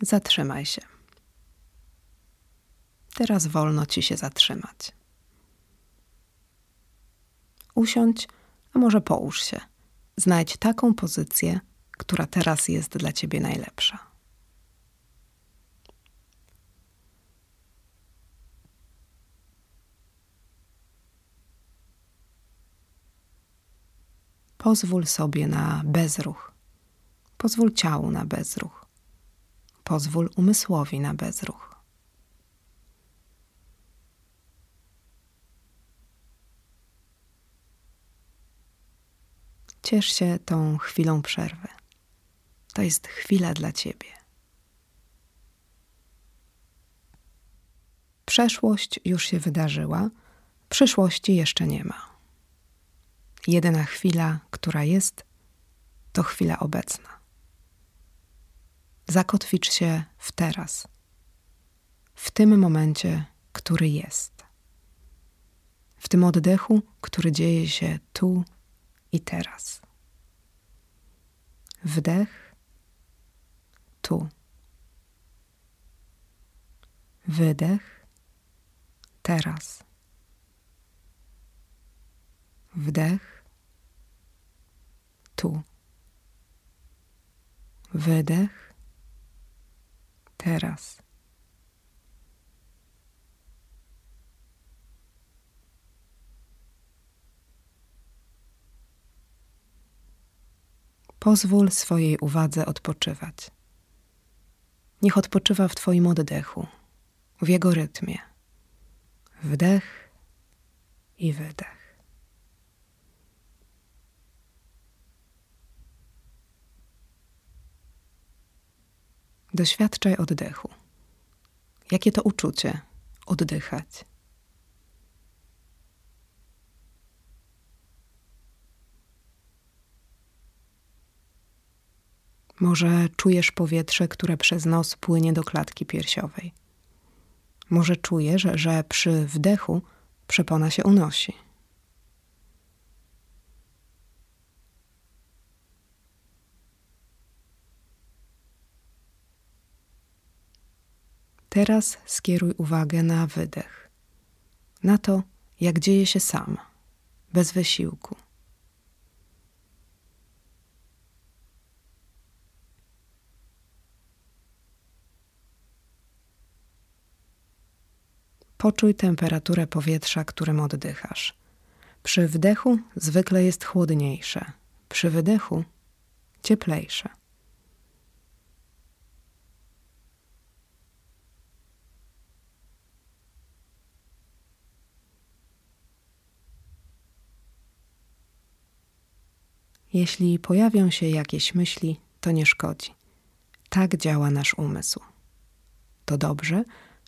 Zatrzymaj się. Teraz wolno ci się zatrzymać. Usiądź, a może połóż się. Znajdź taką pozycję, która teraz jest dla ciebie najlepsza. Pozwól sobie na bezruch. Pozwól ciału na bezruch. Pozwól umysłowi na bezruch. Ciesz się tą chwilą przerwy. To jest chwila dla ciebie. Przeszłość już się wydarzyła, przyszłości jeszcze nie ma. Jedyna chwila, która jest, to chwila obecna. Zakotwicz się w teraz, w tym momencie, który jest, w tym oddechu, który dzieje się tu i teraz. Wdech, tu. Wydech, teraz. Wdech, tu. Wydech, teraz. Pozwól swojej uwadze odpoczywać. Niech odpoczywa w Twoim oddechu, w jego rytmie. Wdech i wydech. Doświadczaj oddechu. Jakie to uczucie oddychać? Może czujesz powietrze, które przez nos płynie do klatki piersiowej. Może czujesz, że przy wdechu przepona się unosi. Teraz skieruj uwagę na wydech, na to, jak dzieje się sam, bez wysiłku. Poczuj temperaturę powietrza, którym oddychasz. Przy wdechu zwykle jest chłodniejsze, przy wydechu cieplejsze. Jeśli pojawią się jakieś myśli, to nie szkodzi. Tak działa nasz umysł. To dobrze,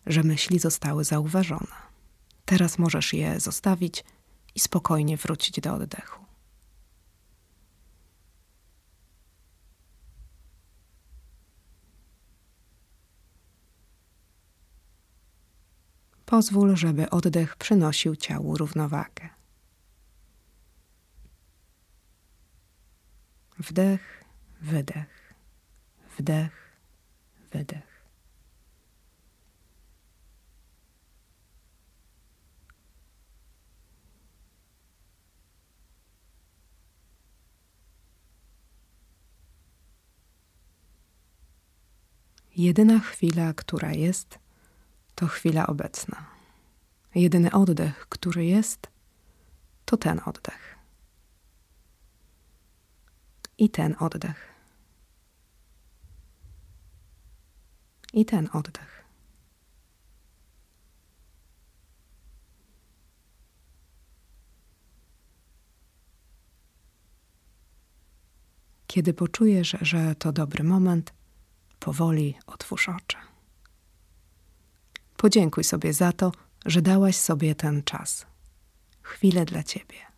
że myśli zostały zauważone. Teraz możesz je zostawić i spokojnie wrócić do oddechu. Pozwól, żeby oddech przynosił ciału równowagę. Wdech, wydech, wdech, wydech. Jedyna chwila, która jest, to chwila obecna. Jedyny oddech, który jest, to ten oddech. I ten oddech. I ten oddech. Kiedy poczujesz, że to dobry moment, Powoli otwórz oczy. Podziękuj sobie za to, że dałaś sobie ten czas. Chwilę dla ciebie.